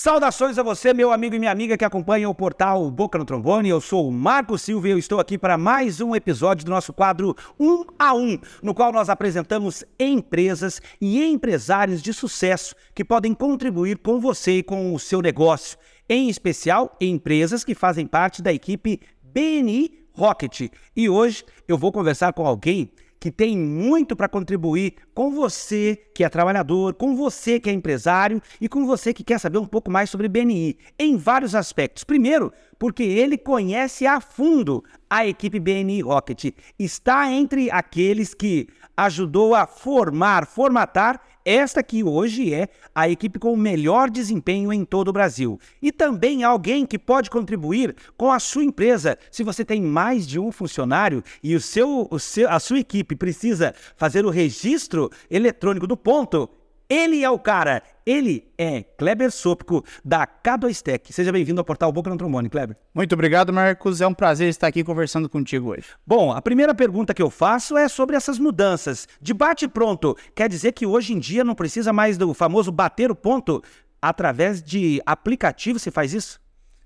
Saudações a você, meu amigo e minha amiga que acompanha o portal Boca no Trombone. Eu sou o Marco Silva e eu estou aqui para mais um episódio do nosso quadro Um a Um, no qual nós apresentamos empresas e empresários de sucesso que podem contribuir com você e com o seu negócio, em especial empresas que fazem parte da equipe BNI Rocket. E hoje eu vou conversar com alguém que tem muito para contribuir com você que é trabalhador, com você que é empresário e com você que quer saber um pouco mais sobre BNI, em vários aspectos. Primeiro, porque ele conhece a fundo a equipe BNI Rocket. Está entre aqueles que ajudou a formar, formatar esta que hoje é a equipe com o melhor desempenho em todo o Brasil. E também alguém que pode contribuir com a sua empresa. Se você tem mais de um funcionário e o seu, o seu, a sua equipe precisa fazer o registro eletrônico do ponto, ele é o cara. Ele é Kleber Sopko, da K2Tech. Seja bem-vindo ao portal Boca no Trombone, Kleber. Muito obrigado, Marcos. É um prazer estar aqui conversando contigo hoje. Bom, a primeira pergunta que eu faço é sobre essas mudanças. De bate pronto, quer dizer que hoje em dia não precisa mais do famoso bater o ponto? Através de aplicativo se faz isso?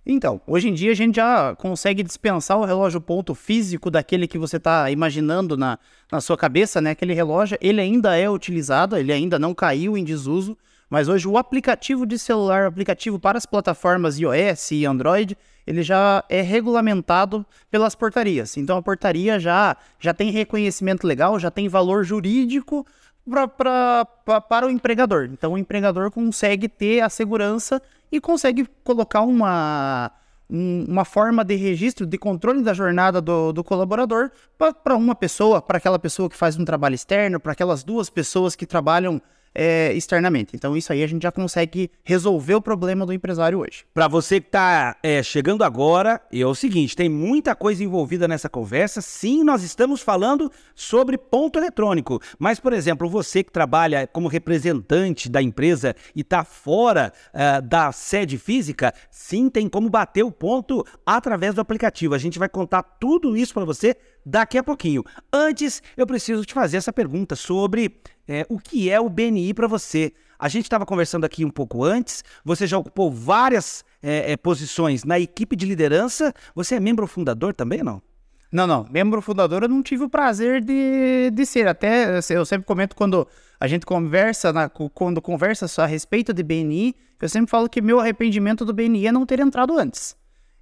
Então, hoje em dia a gente já consegue dispensar o relógio ponto físico daquele que você está imaginando na, na sua cabeça, né? Aquele relógio, ele ainda é utilizado, ele ainda não caiu em desuso, mas hoje o aplicativo de celular, o aplicativo para as plataformas iOS e Android, ele já é regulamentado pelas portarias. Então a portaria já, já tem reconhecimento legal, já tem valor jurídico pra, pra, pra, para o empregador. Então o empregador consegue ter a segurança e consegue colocar uma, uma forma de registro, de controle da jornada do, do colaborador para uma pessoa, para aquela pessoa que faz um trabalho externo, para aquelas duas pessoas que trabalham é, externamente. Então, isso aí a gente já consegue resolver o problema do empresário hoje. Para você que está é, chegando agora, é o seguinte: tem muita coisa envolvida nessa conversa. Sim, nós estamos falando sobre ponto eletrônico. Mas, por exemplo, você que trabalha como representante da empresa e está fora uh, da sede física, sim, tem como bater o ponto através do aplicativo. A gente vai contar tudo isso para você daqui a pouquinho. Antes, eu preciso te fazer essa pergunta sobre é, o que é o BNI para você. A gente estava conversando aqui um pouco antes, você já ocupou várias é, é, posições na equipe de liderança. Você é membro fundador também, não? Não, não. Membro fundador eu não tive o prazer de, de ser. Até eu sempre comento quando a gente conversa, na, quando conversa a respeito de BNI, eu sempre falo que meu arrependimento do BNI é não ter entrado antes.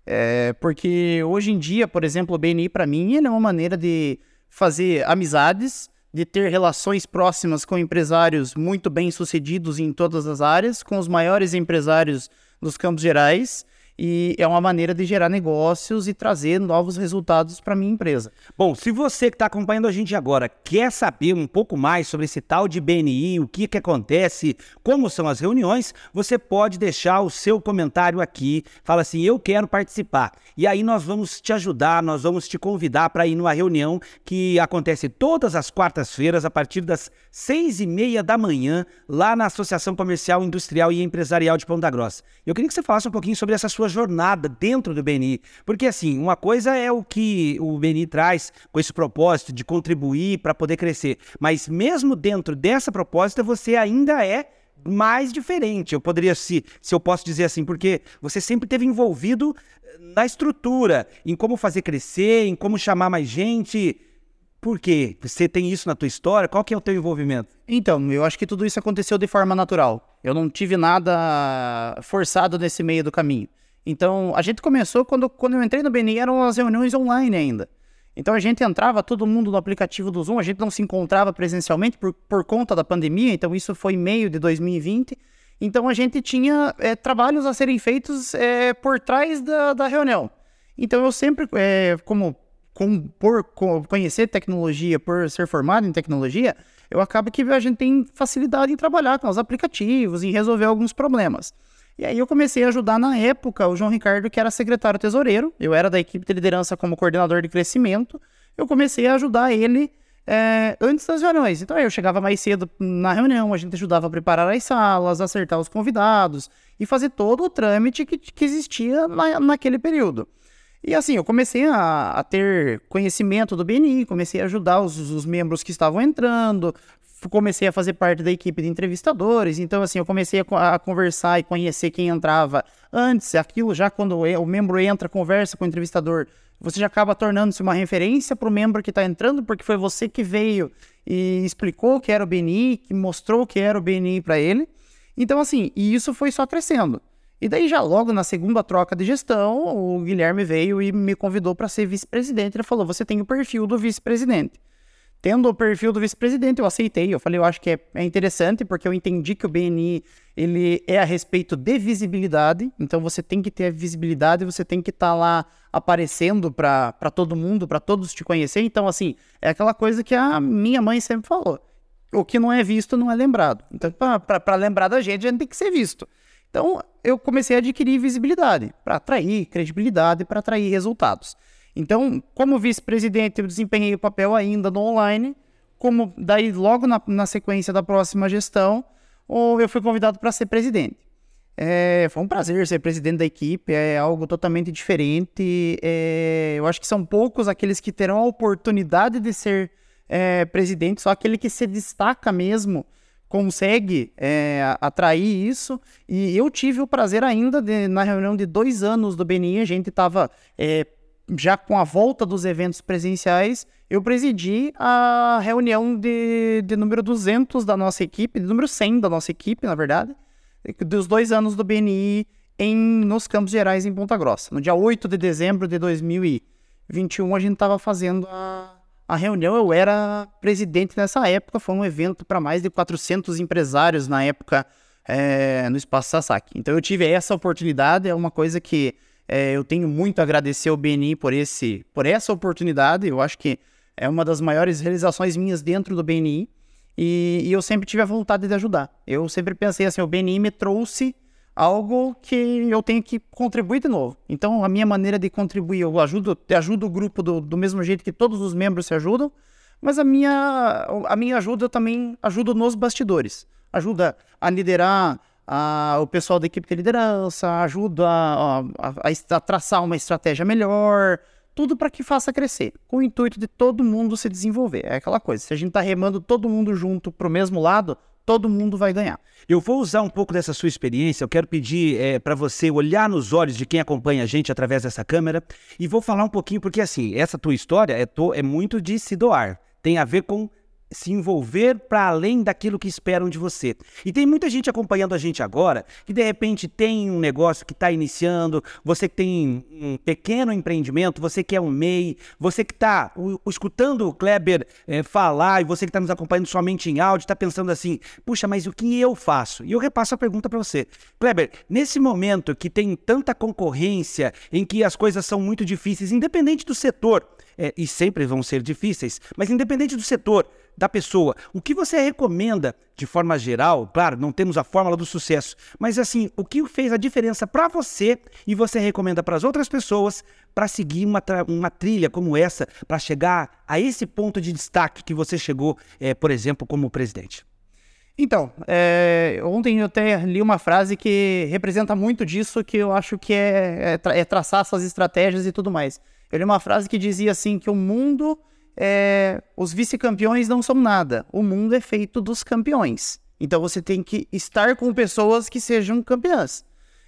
É, porque hoje em dia, por exemplo, o BNI para mim é uma maneira de fazer amizades, de ter relações próximas com empresários muito bem sucedidos em todas as áreas, com os maiores empresários dos campos gerais e é uma maneira de gerar negócios e trazer novos resultados para minha empresa. Bom, se você que está acompanhando a gente agora quer saber um pouco mais sobre esse tal de BNI, o que, que acontece, como são as reuniões, você pode deixar o seu comentário aqui, fala assim, eu quero participar. E aí nós vamos te ajudar, nós vamos te convidar para ir numa reunião que acontece todas as quartas-feiras a partir das seis e meia da manhã lá na Associação Comercial, Industrial e Empresarial de Ponta Grossa. Eu queria que você falasse um pouquinho sobre essa sua jornada dentro do BNI. Porque, assim, uma coisa é o que o BNI traz com esse propósito de contribuir para poder crescer. Mas mesmo dentro dessa proposta, você ainda é mais diferente. Eu poderia, se, se eu posso dizer assim, porque você sempre teve envolvido eh, na estrutura, em como fazer crescer, em como chamar mais gente. Por quê? Você tem isso na tua história? Qual que é o teu envolvimento? Então, eu acho que tudo isso aconteceu de forma natural. Eu não tive nada forçado nesse meio do caminho. Então, a gente começou quando, quando eu entrei no BNI, eram as reuniões online ainda. Então, a gente entrava todo mundo no aplicativo do Zoom, a gente não se encontrava presencialmente por, por conta da pandemia, então isso foi meio de 2020. Então, a gente tinha é, trabalhos a serem feitos é, por trás da, da reunião. Então, eu sempre, é, como com, por conhecer tecnologia, por ser formado em tecnologia, eu acabo que a gente tem facilidade em trabalhar com os aplicativos, em resolver alguns problemas. E aí eu comecei a ajudar na época o João Ricardo, que era secretário tesoureiro. Eu era da equipe de liderança como coordenador de crescimento. Eu comecei a ajudar ele é, antes das reuniões. Então eu chegava mais cedo na reunião, a gente ajudava a preparar as salas, acertar os convidados e fazer todo o trâmite que, que existia na, naquele período. E assim, eu comecei a, a, ter conhecimento do BNI, comecei a ajudar os, os membros que estavam entrando, comecei a fazer parte da equipe de entrevistadores, então assim, eu comecei a, a, conversar e conhecer quem entrava antes, aquilo já quando o, membro entra, conversa com o entrevistador, você já acaba tornando-se uma referência para o membro que está entrando, porque foi você que veio e explicou o que era o BNI, que mostrou o que era o BNI para ele. Então, assim, e isso foi só crescendo. E daí, já logo na segunda troca de gestão, o Guilherme veio e me convidou para ser vice-presidente. Ele falou: você tem o perfil do vice-presidente tendo o perfil do vice-presidente, eu aceitei. Eu falei, eu acho que é, é, interessante, porque eu entendi que o BNI ele é a respeito de visibilidade. Então você tem que ter visibilidade, você tem que estar tá lá aparecendo para todo mundo, para todos te conhecer. Então, assim, é aquela coisa que a minha mãe sempre falou. O que não é visto não é lembrado. Então, para lembrar da gente, a gente tem que ser visto. Então, eu comecei a adquirir visibilidade para atrair credibilidade, para atrair resultados. Então, como vice-presidente, eu desempenhei o papel ainda no online, como daí logo na, na sequência da próxima gestão, eu fui convidado para ser presidente. É, foi um prazer ser presidente da equipe, é algo totalmente diferente. É, eu acho que são poucos aqueles que terão a oportunidade de ser é, presidente, só aquele que se destaca mesmo consegue é, atrair isso. E eu tive o prazer ainda, de, na reunião de dois anos do BNI, a gente estava é, já com a volta dos eventos presenciais, eu presidi a reunião de, de número 200 da nossa equipe, de número 100 da nossa equipe, na verdade, dos dois anos do BNI em, nos Campos Gerais, em Ponta Grossa. No dia 8 de dezembro de 2021, a gente estava fazendo a, a reunião. Eu era presidente nessa época, foi um evento para mais de 400 empresários na época é, no Espaço Sasaki. Então eu tive essa oportunidade, é uma coisa que é, eu tenho muito a agradecer ao BNI por, esse, por essa oportunidade. Eu acho que é uma das maiores realizações minhas dentro do BNI. E, e, eu sempre tive a vontade de ajudar. Eu sempre pensei assim: o BNI me trouxe algo que eu tenho que contribuir de novo. Então, a minha maneira de contribuir, eu ajudo, ajudo o grupo do, do mesmo jeito que todos os membros se ajudam, mas a minha, a minha ajuda eu também ajudo nos bastidores. Ajuda a liderar a, o pessoal da equipe de liderança, ajuda a, a, a traçar uma estratégia melhor, tudo para que faça crescer, com o intuito de todo mundo se desenvolver. É aquela coisa, se a gente está remando todo mundo junto para o mesmo lado, todo mundo vai ganhar. Eu vou usar um pouco dessa sua experiência, eu quero pedir é, para você olhar nos olhos de quem acompanha a gente através dessa câmera e vou falar um pouquinho, porque assim, essa tua história é, to, é muito de se doar, tem a ver com se envolver para além daquilo que esperam de você. E tem muita gente acompanhando a gente agora que de repente tem um negócio que está iniciando, você que tem um pequeno empreendimento, você que é um MEI, você que está escutando o Kleber é, falar e você que está nos acompanhando somente em áudio, está pensando assim: puxa, mas o que eu faço? E eu repasso a pergunta para você. Kleber, nesse momento que tem tanta concorrência, em que as coisas são muito difíceis, independente do setor, é, e sempre vão ser difíceis, mas independente do setor, da pessoa. O que você recomenda, de forma geral, claro, não temos a fórmula do sucesso, mas assim, o que fez a diferença para você e você recomenda para as outras pessoas para seguir uma, uma trilha como essa, para chegar a esse ponto de destaque que você chegou, é, por exemplo, como presidente? Então, é, ontem eu até li uma frase que representa muito disso, que eu acho que é, é, tra é traçar suas estratégias e tudo mais. Eu li uma frase que dizia assim que o mundo é, os vice-campeões não são nada. O mundo é feito dos campeões. Então você tem que estar com pessoas que sejam campeãs.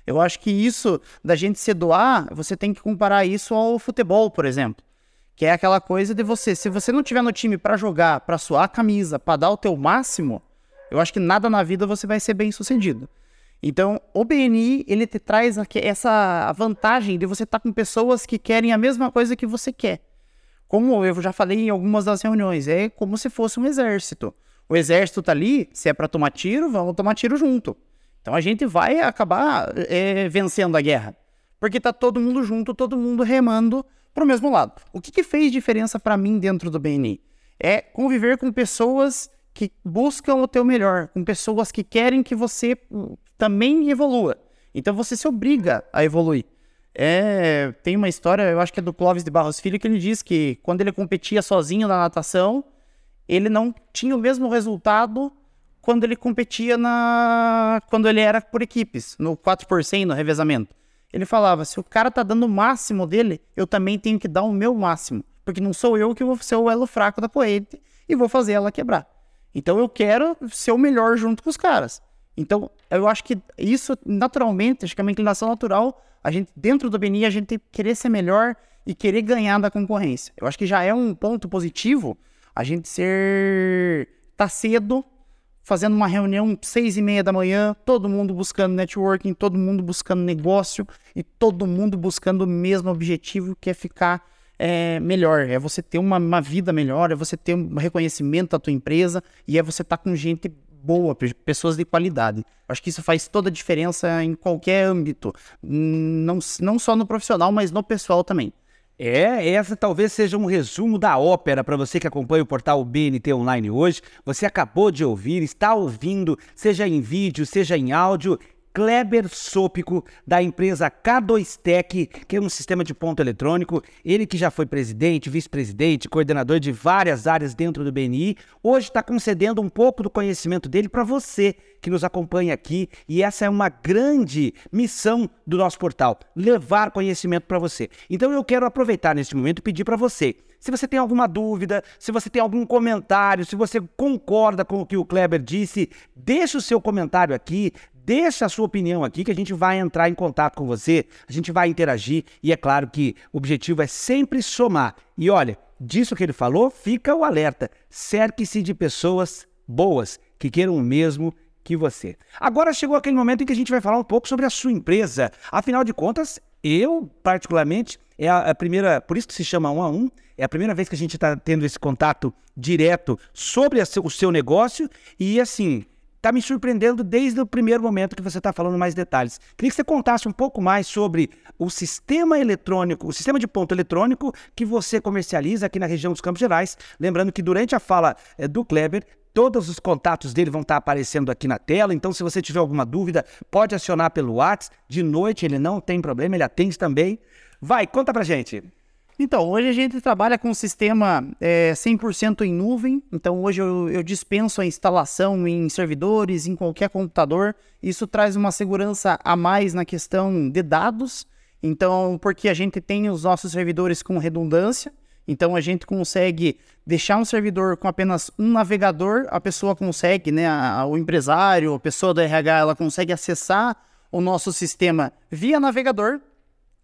Eu acho que isso da gente se doar, você tem que comparar isso ao futebol, por exemplo. Que é aquela coisa de você, se você não tiver no time para jogar, para suar a camisa, para dar o teu máximo, eu acho que nada na vida você vai ser bem sucedido. Então, o BNI, ele te traz essa vantagem de você estar tá com pessoas que querem a mesma coisa que você quer. Como eu já falei em algumas das reuniões, é como se fosse um exército. O exército tá ali, se é para tomar tiro, vamos tomar tiro junto. Então a gente vai acabar é, vencendo a guerra. Porque tá todo mundo junto, todo mundo remando pro mesmo lado. O que, que fez diferença para mim dentro do BNI? É conviver com pessoas que buscam o teu melhor, com pessoas que querem que você hum, também evolua. Então você se obriga a evoluir. É, tem uma história, eu acho que é do Clóvis de Barros Filho, que ele diz que quando ele competia sozinho na natação, ele não tinha o mesmo resultado quando ele competia na quando ele era por equipes, no 4 por 100 no revezamento. Ele falava: "Se o cara tá dando o máximo dele, eu também tenho que dar o meu máximo, porque não sou eu que vou ser o elo fraco da corrente e vou fazer ela quebrar". Então eu quero ser o melhor junto com os caras. Então, eu acho que isso, naturalmente, acho que é uma inclinação natural, a gente, dentro do BNI, a gente querer ser melhor e querer ganhar da concorrência. Eu acho que já é um ponto positivo a gente ser. tá cedo, fazendo uma reunião seis e meia da manhã, todo mundo buscando networking, todo mundo buscando negócio e todo mundo buscando o mesmo objetivo que é ficar é, melhor, é você ter uma, uma, vida melhor, é você ter um reconhecimento da tua empresa e é você estar tá com gente boa, pessoas de qualidade. Acho que isso faz toda a diferença em qualquer âmbito, não, não só no profissional, mas no pessoal também. É, essa talvez seja um resumo da ópera para você que acompanha o portal BNT Online hoje. Você acabou de ouvir, está ouvindo, seja em vídeo, seja em áudio, Kleber Sópico, da empresa K2Tech, que é um sistema de ponto eletrônico. Ele que já foi presidente, vice-presidente, coordenador de várias áreas dentro do BNI, hoje está concedendo um pouco do conhecimento dele para você que nos acompanha aqui. E essa é uma grande missão do nosso portal: levar conhecimento para você. Então eu quero aproveitar nesse momento e pedir para você. Se você tem alguma dúvida, se você tem algum comentário, se você concorda com o que o Kleber disse, deixe o seu comentário aqui, Deixa a sua opinião aqui que a gente vai entrar em contato com você, a gente vai interagir e é claro que o objetivo é sempre somar. E olha, disso que ele falou, fica o alerta. Cerque-se de pessoas boas que queiram o mesmo que você. Agora chegou aquele momento em que a gente vai falar um pouco sobre a sua empresa. Afinal de contas, eu, particularmente, é a, primeira, por isso que se chama um a um, é a primeira vez que a gente está tendo esse contato direto sobre a, o seu negócio e assim, está me surpreendendo desde o primeiro momento que você está falando mais detalhes. Queria que você contasse um pouco mais sobre o sistema eletrônico, o sistema de ponto eletrônico que você comercializa aqui na região dos Campos Gerais. Lembrando que durante a fala é, do Kleber, Todos os contatos dele vão estar tá aparecendo aqui na tela, então se você tiver alguma dúvida, pode acionar pelo WhatsApp. De noite ele não tem problema, ele atende também. Vai, conta pra gente. Então, hoje a gente trabalha com um sistema é, 100% em nuvem. Então, hoje eu, eu, dispenso a instalação em servidores, em qualquer computador. Isso traz uma segurança a mais na questão de dados. Então, porque a gente tem os nossos servidores com redundância. Então, a gente consegue deixar um servidor com apenas um navegador. A pessoa consegue, né, a, o empresário, a pessoa do RH, ela consegue acessar o nosso sistema via navegador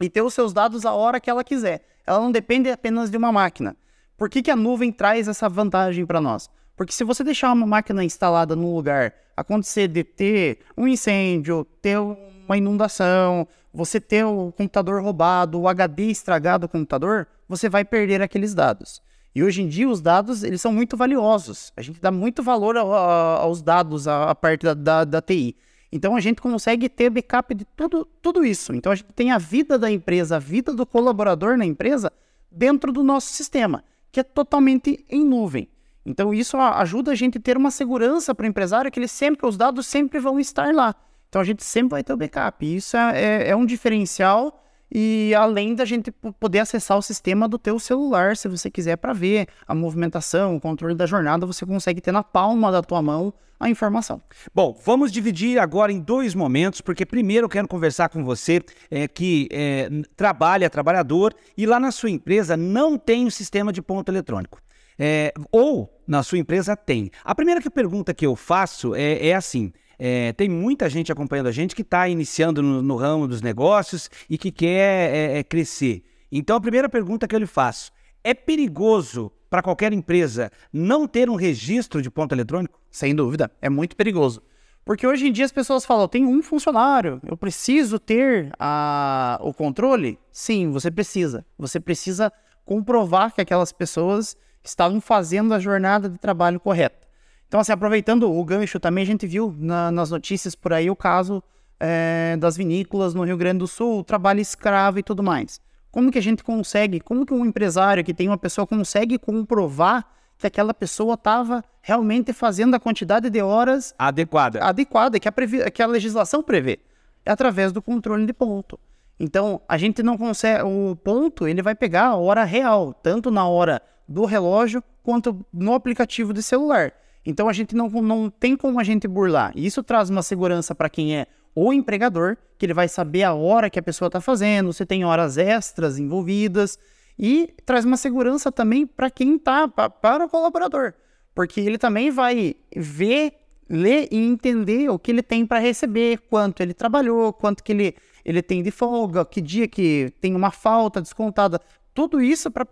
e ter os seus dados a hora que ela quiser ela não depende apenas de uma máquina. Por que, que a nuvem traz essa vantagem para nós? Porque se você deixar uma máquina instalada num lugar, acontecer de ter um incêndio, ter uma inundação, você ter o computador roubado, o HD estragado do computador, você vai perder aqueles dados. E hoje em dia os dados eles são muito valiosos. A gente dá muito valor aos dados, a parte da, da, da TI. Então a gente consegue ter backup de tudo, tudo isso. Então a gente tem a vida da empresa, a vida do colaborador na empresa dentro do nosso sistema, que é totalmente em nuvem. Então isso ajuda a gente a ter uma segurança para o empresário que ele sempre, os dados sempre vão estar lá. Então a gente sempre vai ter o backup. Isso é, é, é um diferencial e além da gente poder acessar o sistema do teu celular, se você quiser para ver a movimentação, o controle da jornada, você consegue ter na palma da tua mão a informação. Bom, vamos dividir agora em dois momentos, porque primeiro eu quero conversar com você é, que é, trabalha, trabalhador, e lá na sua empresa não tem o sistema de ponto eletrônico. É, ou na sua empresa tem. A primeira pergunta que eu faço é, é assim: é, tem muita gente acompanhando a gente que está iniciando no, no, ramo dos negócios e que quer é, é, crescer. Então, a primeira pergunta que eu lhe faço: é perigoso para qualquer empresa não ter um registro de ponto eletrônico? Sem dúvida, é muito perigoso. Porque hoje em dia as pessoas falam, eu tenho um funcionário, eu preciso ter a, o controle? Sim, você precisa. Você precisa comprovar que aquelas pessoas estavam fazendo a jornada de trabalho correta. Então, assim, aproveitando o gancho também, a gente viu na, nas notícias por aí o caso é, das vinícolas no Rio Grande do Sul, trabalho escravo e tudo mais. Como que a gente consegue, como que um empresário que tem uma pessoa consegue comprovar que aquela pessoa estava realmente fazendo a quantidade de horas adequada, adequada que a, que a legislação prevê? É através do controle de ponto. Então, a gente não consegue. O ponto ele vai pegar a hora real, tanto na hora do relógio quanto no aplicativo de celular. Então a gente não, não tem como a gente burlar. E isso traz uma segurança para quem é o empregador, que ele vai saber a hora que a pessoa está fazendo, se tem horas extras envolvidas, e traz uma segurança também para quem está, para o colaborador. porque ele também vai ver, ler e entender o que ele tem para receber, quanto ele trabalhou, quanto que ele, ele tem de folga, que dia que tem uma falta descontada. Tudo isso para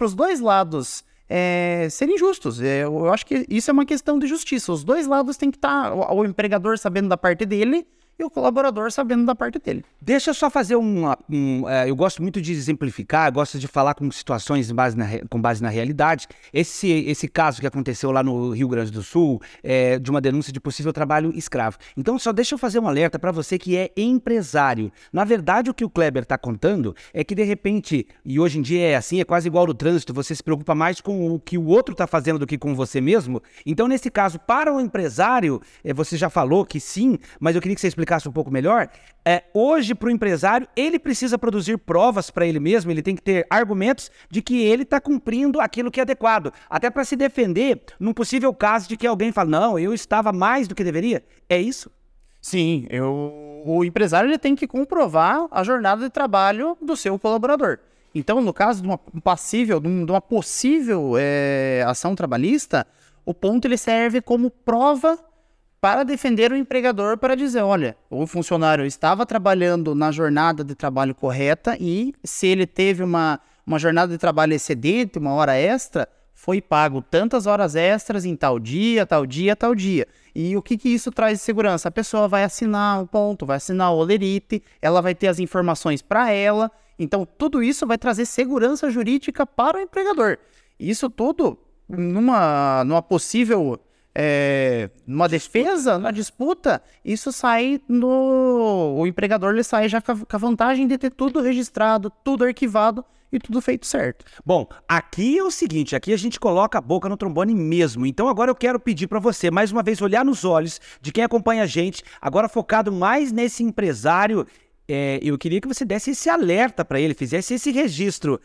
os dois lados é, serem justos. É, eu acho que isso é uma questão de justiça. Os dois lados têm que estar, tá, o, o empregador sabendo da parte dele e o colaborador sabendo da parte dele. Deixa eu só fazer. Um, é, eu gosto muito de exemplificar, gosto de falar com situações base na, com base na realidade. Esse, esse caso que aconteceu lá no Rio Grande do Sul, é, de uma denúncia de possível trabalho escravo. Então, só deixa eu fazer um alerta para você que é empresário. Na verdade, o que o Kleber está contando é que, de repente, e hoje em dia é assim, é quase igual no trânsito, você se preocupa mais com o que o outro está fazendo do que com você mesmo. Então, nesse caso, para o empresário, é, você já falou que sim, mas eu queria que você explicasse explicasse um pouco melhor, é, hoje para o empresário, ele precisa produzir provas para ele mesmo, ele tem que ter argumentos de que ele está cumprindo aquilo que é adequado, até para se defender num possível caso de que alguém fala, não, eu estava mais do que deveria. É isso? Sim, eu, o empresário ele tem que comprovar a jornada de trabalho do seu colaborador. Então, no caso de uma passível, de uma possível é, ação trabalhista, o ponto ele serve como prova para defender o empregador para dizer, olha, o funcionário estava trabalhando na jornada de trabalho correta e se ele teve uma, uma jornada de trabalho excedente, uma hora extra, foi pago tantas horas extras em tal dia, tal dia, tal dia. E o que, que isso traz de segurança? A pessoa vai assinar o ponto, vai assinar o olerite, ela vai ter as informações para ela. Então, tudo isso vai trazer segurança jurídica para o empregador. Isso tudo numa, numa possível é, numa defesa, na disputa, isso sai no. O empregador ele sai já com a vantagem de ter tudo registrado, tudo arquivado e tudo feito certo. Bom, aqui é o seguinte, aqui a gente coloca a boca no trombone mesmo. Então agora eu quero pedir para você mais uma vez olhar nos olhos de quem acompanha a gente, agora focado mais nesse empresário. É, eu queria que você desse esse alerta para ele, fizesse esse registro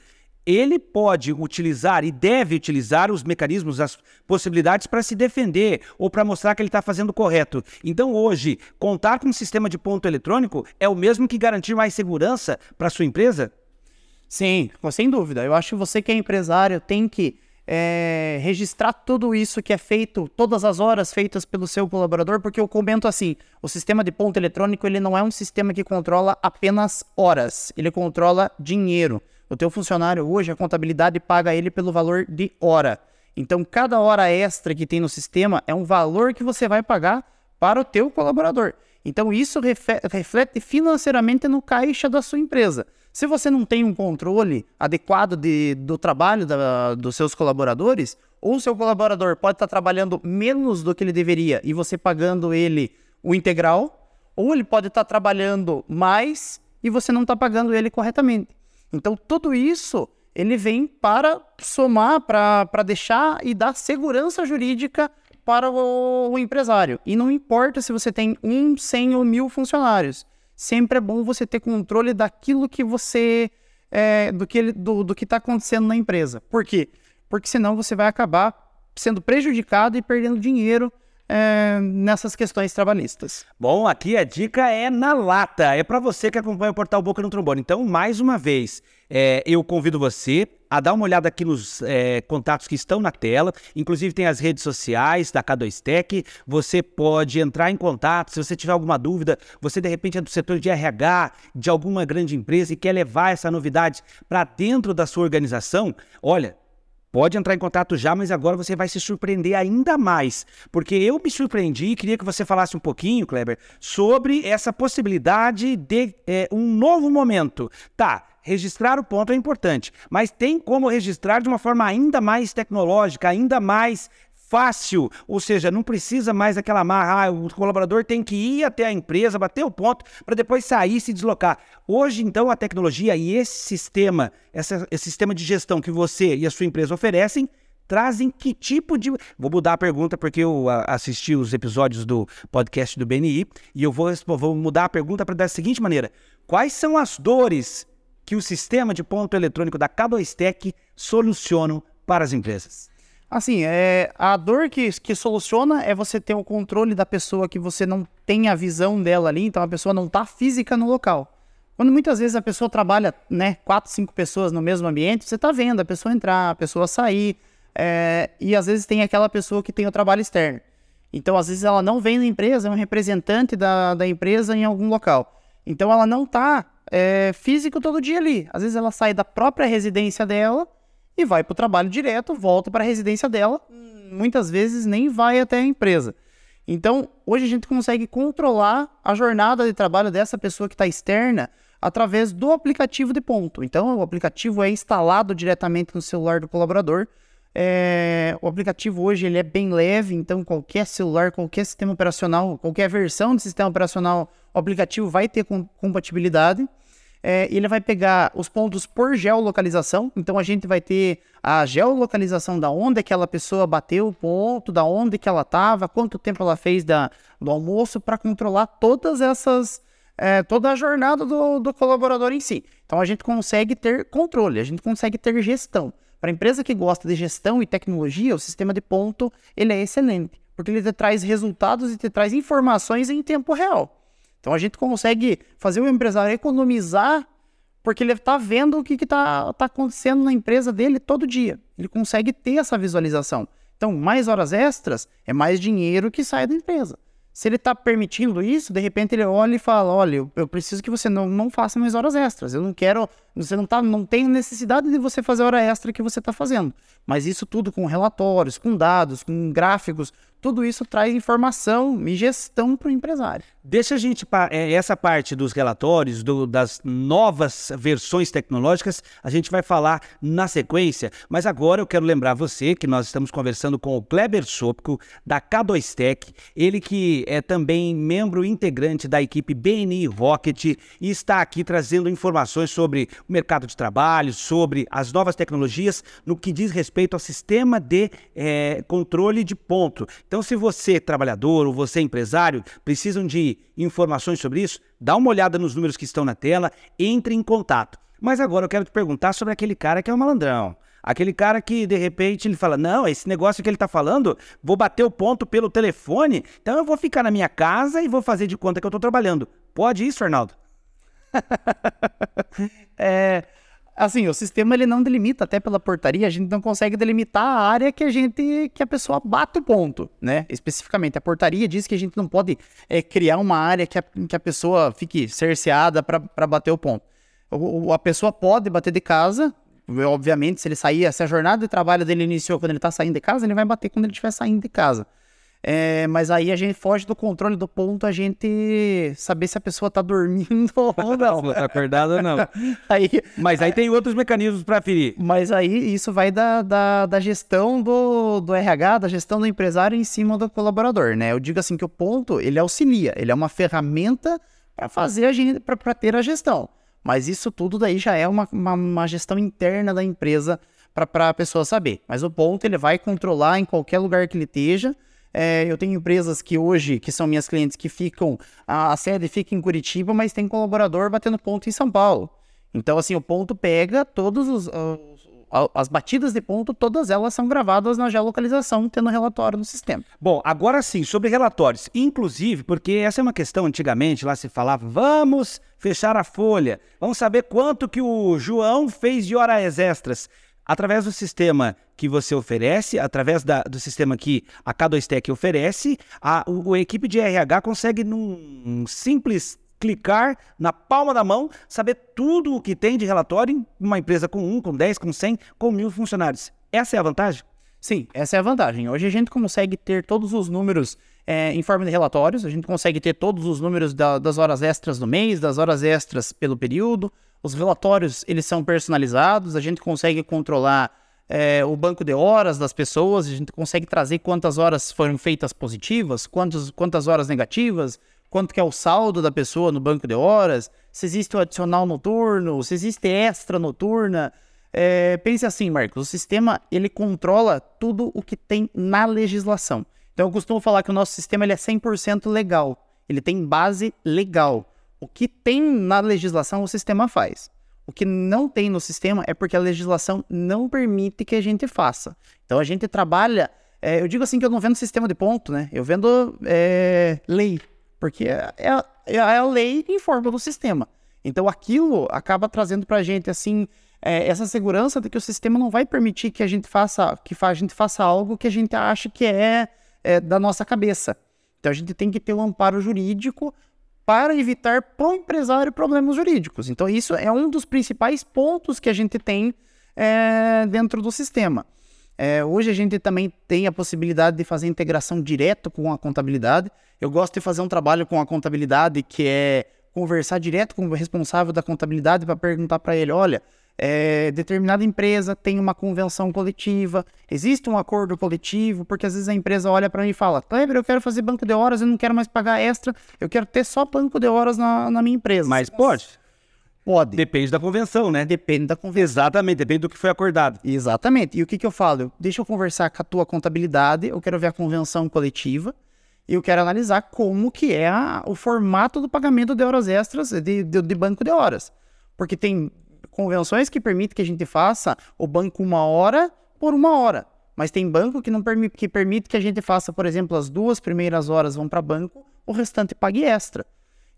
ele pode utilizar e deve utilizar os mecanismos, as possibilidades para se defender ou para mostrar que ele está fazendo correto. Então, hoje, contar com um sistema de ponto eletrônico é o mesmo que garantir mais segurança para sua empresa? Sim, sem dúvida. Eu acho que você que é empresário tem que é, registrar tudo isso que é feito, todas as horas feitas pelo seu colaborador, porque eu comento assim: o sistema de ponto eletrônico ele não é um sistema que controla apenas horas, ele controla dinheiro. O teu funcionário hoje, a contabilidade paga ele pelo valor de hora. Então, cada hora extra que tem no sistema é um valor que você vai pagar para o teu colaborador. Então, isso reflete financeiramente no caixa da sua empresa. Se você não tem um controle adequado de, do trabalho da, dos seus colaboradores, ou seu colaborador pode estar trabalhando menos do que ele deveria e você pagando ele o integral, ou ele pode estar trabalhando mais e você não está pagando ele corretamente. Então, tudo isso ele vem para somar, para deixar e dar segurança jurídica para o, o, empresário. E não importa se você tem um, cem ou mil funcionários. Sempre é bom você ter controle daquilo que você. É, do que do, do que está acontecendo na empresa. Por quê? Porque senão você vai acabar sendo prejudicado e perdendo dinheiro é, nessas questões trabalhistas. Bom, aqui a dica é na lata. É para você que acompanha o portal Boca no Trombone. Então, mais uma vez, é, eu convido você a dar uma olhada aqui nos é, contatos que estão na tela. Inclusive tem as redes sociais da K2Tech. Você pode entrar em contato. Se você tiver alguma dúvida, você de repente é do setor de RH de alguma grande empresa e quer levar essa novidade para dentro da sua organização, olha, Pode entrar em contato já, mas agora você vai se surpreender ainda mais. Porque eu me surpreendi e queria que você falasse um pouquinho, Kleber, sobre essa possibilidade de é, um novo momento. Tá, registrar o ponto é importante, mas tem como registrar de uma forma ainda mais tecnológica, ainda mais fácil, ou seja, não precisa mais daquela marra, ah, o colaborador tem que ir até a empresa, bater o ponto, para depois sair e se deslocar. Hoje, então, a tecnologia e esse sistema, essa, esse sistema de gestão que você e a sua empresa oferecem, trazem que tipo de. Vou mudar a pergunta porque eu assisti os episódios do podcast do BNI e eu vou, vou mudar a pergunta para da seguinte maneira: Quais são as dores que o sistema de ponto eletrônico da K2Tech solucionam para as empresas? Assim, é, a dor que, que soluciona é você ter o controle da pessoa que você não tem a visão dela ali, então a pessoa não está física no local. Quando muitas vezes a pessoa trabalha, né, quatro, cinco pessoas no mesmo ambiente, você está vendo a pessoa entrar, a pessoa sair, É, e às vezes tem aquela pessoa que tem o trabalho externo. Então, às vezes, ela não vem na empresa, é um representante da, da empresa em algum local. Então, ela não está é, físico todo dia ali. Às vezes, ela sai da própria residência dela e vai para o trabalho direto, volta para a residência dela, muitas vezes nem vai até a empresa. Então, hoje a gente consegue controlar a jornada de trabalho dessa pessoa que está externa através do aplicativo de ponto. Então, o aplicativo é instalado diretamente no celular do colaborador. É, o aplicativo hoje ele é bem leve, então qualquer celular, qualquer sistema operacional, qualquer versão de sistema operacional, o aplicativo vai ter com, compatibilidade é, ele vai pegar os pontos por geolocalização. Então a gente vai ter a geolocalização da onde aquela pessoa bateu o ponto, da onde que ela estava, quanto tempo ela fez da, do almoço para controlar todas essas é, toda a jornada do, do colaborador em si. Então a gente consegue ter controle, a gente consegue ter gestão. Para a empresa que gosta de gestão e tecnologia, o sistema de ponto ele é excelente, porque ele te traz resultados e te traz informações em tempo real. Então a gente consegue fazer o empresário economizar porque ele está vendo o que está tá acontecendo na empresa dele todo dia. Ele consegue ter essa visualização. Então, mais horas extras é mais dinheiro que sai da empresa. Se ele está permitindo isso, de repente ele olha e fala: olha, eu, preciso que você não, não faça mais horas extras. Eu não quero. Você não, tá, não tem necessidade de você fazer hora extra que você está fazendo. Mas isso tudo com relatórios, com dados, com gráficos, tudo isso traz informação e gestão para o empresário. Deixa a gente, é, essa parte dos relatórios, do, das novas versões tecnológicas, a gente vai falar na sequência, mas agora eu quero lembrar você que nós estamos conversando com o Kleber Sopko, da K2Tech, ele que é também membro integrante da equipe BNI Rocket e está aqui trazendo informações sobre o mercado de trabalho, sobre as novas tecnologias no que diz respeito ao sistema de é, controle de ponto. Então, se você, trabalhador ou você, empresário, precisam de informações sobre isso, dá uma olhada nos números que estão na tela, entre em contato. Mas agora eu quero te perguntar sobre aquele cara que é um malandrão. Aquele cara que de repente ele fala: Não, esse negócio que ele está falando, vou bater o ponto pelo telefone, então eu vou ficar na minha casa e vou fazer de conta que eu estou trabalhando. Pode isso, Arnaldo? é, Assim, o sistema ele não delimita até pela portaria, a gente não consegue delimitar a área que a gente que a pessoa bate o ponto, né? Especificamente, a portaria diz que a gente não pode é, criar uma área que a, que a pessoa fique cerceada para bater o ponto. O, a pessoa pode bater de casa, obviamente, se ele sair, se a jornada de trabalho dele iniciou quando ele está saindo de casa, ele vai bater quando ele estiver saindo de casa. É, mas aí a gente foge do controle do ponto, a gente saber se a pessoa tá dormindo ou não. tá acordado ou não. aí, mas aí tem outros mecanismos para ferir. Mas aí isso vai da, da, da, gestão do, do RH, da gestão do empresário em cima do colaborador, né? Eu digo assim que o ponto, ele auxilia, ele é uma ferramenta para fazer a gente, para ter a gestão. Mas isso tudo daí já é uma, uma, uma gestão interna da empresa para a pessoa saber. Mas o ponto ele vai controlar em qualquer lugar que ele esteja, é, eu tenho empresas que hoje, que são minhas clientes, que ficam, a, a sede fica em Curitiba, mas tem colaborador batendo ponto em São Paulo. Então, assim, o ponto pega todos os, as batidas de ponto, todas elas são gravadas na geolocalização, tendo relatório no sistema. Bom, agora sim, sobre relatórios. Inclusive, porque essa é uma questão, antigamente, lá se falava, vamos fechar a folha, vamos saber quanto que o João fez de horas extras através do sistema que você oferece, através da, do sistema que a K2Tech oferece, a, o, a equipe de RH consegue, num simples clicar na palma da mão, saber tudo o que tem de relatório em uma empresa com 1, com 10, com 100, com mil funcionários. Essa é a vantagem? Sim, essa é a vantagem. Hoje a gente consegue ter todos os números é, em forma de relatórios, a gente consegue ter todos os números da, das horas extras do mês, das horas extras pelo período, os relatórios, eles são personalizados, a gente consegue controlar é, o banco de horas das pessoas, a gente consegue trazer quantas horas foram feitas positivas, quantos, quantas horas negativas, quanto que é o saldo da pessoa no banco de horas, se existe o adicional noturno, se existe extra noturna. É, pense assim, Marcos, o sistema ele controla tudo o que tem na legislação. Então eu costumo falar que o nosso sistema ele é 100% legal, ele tem base legal. O que tem na legislação, o sistema faz. O que não tem no sistema é porque a legislação não permite que a gente faça. Então a gente trabalha. É, eu digo assim que eu não vendo sistema de ponto, né? Eu vendo é, lei. Porque é, é, é, a lei em forma do sistema. Então aquilo acaba trazendo pra gente, assim, é, essa segurança de que o sistema não vai permitir que a gente faça, que a gente faça algo que a gente acha que é, é da nossa cabeça. Então a gente tem que ter um amparo jurídico para evitar para o empresário problemas jurídicos. Então isso é um dos principais pontos que a gente tem é, dentro do sistema. É, hoje a gente também tem a possibilidade de fazer integração direto com a contabilidade. Eu gosto de fazer um trabalho com a contabilidade que é conversar direto com o responsável da contabilidade para perguntar para ele, olha, é, determinada empresa tem uma convenção coletiva, existe um acordo coletivo, porque às vezes a empresa olha para mim e fala, Kleber, eu quero fazer banco de horas, eu não quero mais pagar extra, eu quero ter só banco de horas na, na minha empresa. Mas pode? Pode. Depende da convenção, né? Depende da convenção. Exatamente, depende do que foi acordado. Exatamente. E o que, que eu falo? Deixa eu conversar com a tua contabilidade, eu quero ver a convenção coletiva, e eu quero analisar como que é a, o formato do pagamento de horas extras de, de, de, banco de horas. Porque tem convenções que permitem que a gente faça o banco uma hora por uma hora. Mas tem banco que não permite que permite que a gente faça, por exemplo, as duas primeiras horas vão para banco, o restante pague extra.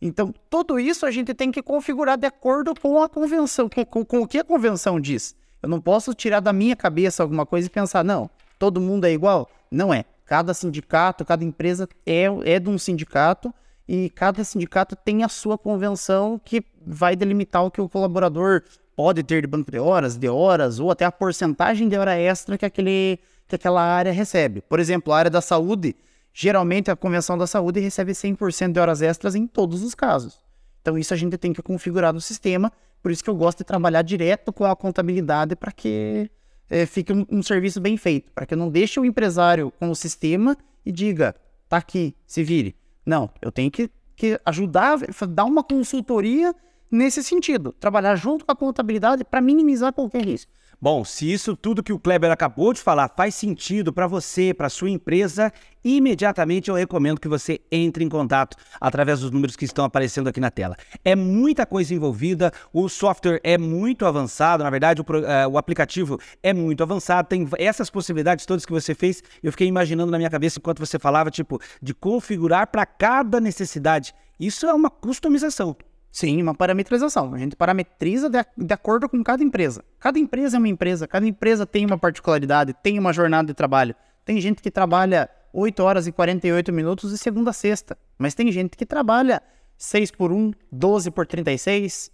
Então, tudo isso a gente tem que configurar de acordo com a convenção, com, com, com o que a convenção diz. Eu não posso tirar da minha cabeça alguma coisa e pensar, não, todo mundo é igual. Não é. Cada sindicato, cada empresa é, é de um sindicato e cada sindicato tem a sua convenção que vai delimitar o que o colaborador pode ter de banco de horas, de horas, ou até a porcentagem de hora extra que, aquele, que aquela área recebe. Por exemplo, a área da saúde, geralmente a Convenção da Saúde recebe 100% de horas extras em todos os casos. Então isso a gente tem que configurar no sistema, por isso que eu gosto de trabalhar direto com a contabilidade para que é, fique um, um, serviço bem feito, para que eu não deixe o empresário com o sistema e diga, tá aqui, se vire. Não, eu tenho que, que ajudar, dar uma consultoria nesse sentido, trabalhar junto com a contabilidade para minimizar qualquer risco. Bom, se isso tudo que o Kleber acabou de falar faz sentido para você, para sua empresa, imediatamente eu recomendo que você entre em contato através dos números que estão aparecendo aqui na tela. É muita coisa envolvida, o software é muito avançado, na verdade o, uh, o aplicativo é muito avançado, tem essas possibilidades todas que você fez, eu fiquei imaginando na minha cabeça enquanto você falava, tipo, de configurar para cada necessidade. Isso é uma customização. Sim, uma parametrização. A gente parametriza de, de, acordo com cada empresa. Cada empresa é uma empresa, cada empresa tem uma particularidade, tem uma jornada de trabalho. Tem gente que trabalha 8 horas e 48 minutos de segunda a sexta, mas tem gente que trabalha 6 por 1, 12 por 36.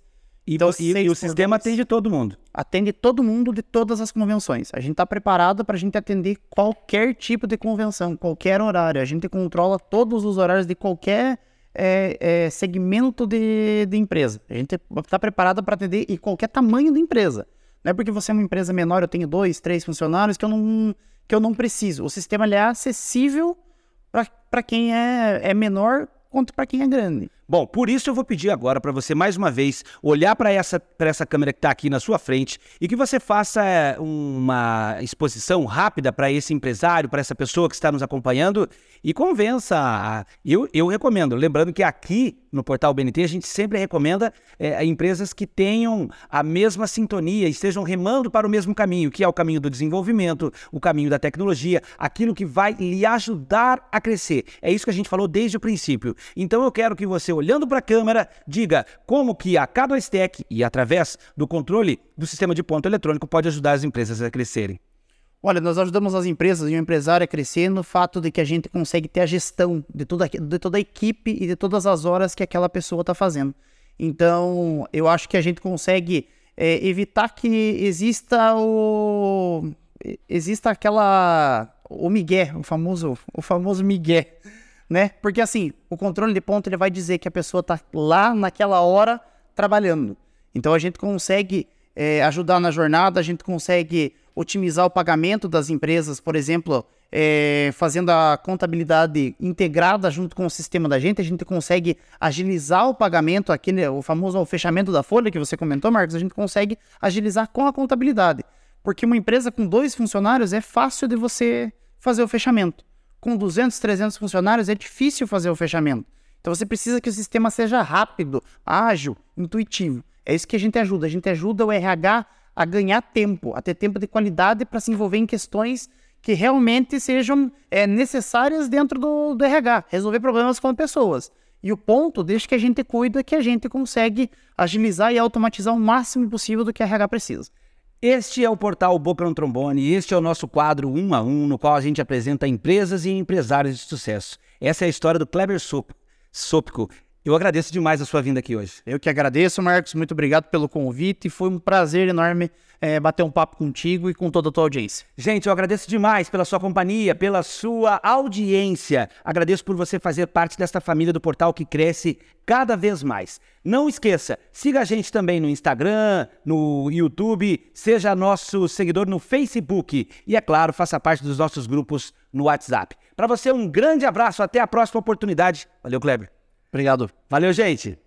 E, então, e, e o sistema 2, atende todo mundo? Atende todo mundo de todas as convenções. A gente está preparado para a gente atender qualquer tipo de convenção, qualquer horário. A gente controla todos os horários de qualquer é, é, segmento de, de empresa. A gente está preparado para atender e qualquer tamanho da empresa. Não é porque você é uma empresa menor, eu tenho dois, três funcionários, que eu não, que eu não preciso. O sistema é acessível para quem é, é menor quanto para quem é grande. Bom, por isso eu vou pedir agora para você mais uma vez olhar para essa, essa câmera que está aqui na sua frente e que você faça é, uma exposição rápida para esse empresário, para essa pessoa que está nos acompanhando e convença. Eu, eu recomendo, lembrando que aqui no portal BNT a gente sempre recomenda é, empresas que tenham a mesma sintonia, estejam remando para o mesmo caminho, que é o caminho do desenvolvimento, o caminho da tecnologia, aquilo que vai lhe ajudar a crescer. É isso que a gente falou desde o princípio. Então eu quero que você olhando para a câmera, diga como que a K2Tech e através do controle do sistema de ponto eletrônico pode ajudar as empresas a crescerem. Olha, nós ajudamos as empresas e o empresário a crescer no fato de que a gente consegue ter a gestão de toda, de toda a equipe e de todas as horas que aquela pessoa está fazendo. Então, eu acho que a gente consegue é, evitar que exista o exista aquela o migué, o famoso o famoso migué né? Porque assim, o controle de ponto ele vai dizer que a pessoa está lá naquela hora trabalhando. Então a gente consegue é, ajudar na jornada, a gente consegue otimizar o pagamento das empresas, por exemplo, é, fazendo a contabilidade integrada junto com o sistema da gente, a gente consegue agilizar o pagamento, aquele, o famoso fechamento da folha que você comentou, Marcos, a gente consegue agilizar com a contabilidade. Porque uma empresa com dois funcionários é fácil de você fazer o fechamento com 200, 300 funcionários é difícil fazer o fechamento. Então você precisa que o sistema seja rápido, ágil, intuitivo. É isso que a gente ajuda. A gente ajuda o RH a ganhar tempo, a ter tempo de qualidade para se envolver em questões que realmente sejam é, necessárias dentro do, do RH, resolver problemas com pessoas. E o ponto, desde que a gente cuida, é que a gente consegue agilizar e automatizar o máximo possível do que a RH precisa. Este é o portal Boca no Trombone este é o nosso quadro um a um, no qual a gente apresenta empresas e empresários de sucesso. Essa é a história do Kleber Sop Sopko. Eu agradeço demais a sua vinda aqui hoje. Eu que agradeço, Marcos. Muito obrigado pelo convite. Foi um prazer enorme é, bater um papo contigo e com toda a tua audiência. Gente, eu agradeço demais pela sua companhia, pela sua audiência. Agradeço por você fazer parte desta família do portal que cresce cada vez mais. Não esqueça, siga a gente também no Instagram, no YouTube, seja nosso seguidor no Facebook e, é claro, faça parte dos nossos grupos no WhatsApp. Para você, um grande abraço, até a próxima oportunidade. Valeu, Kleber. Obrigado. Valeu, gente.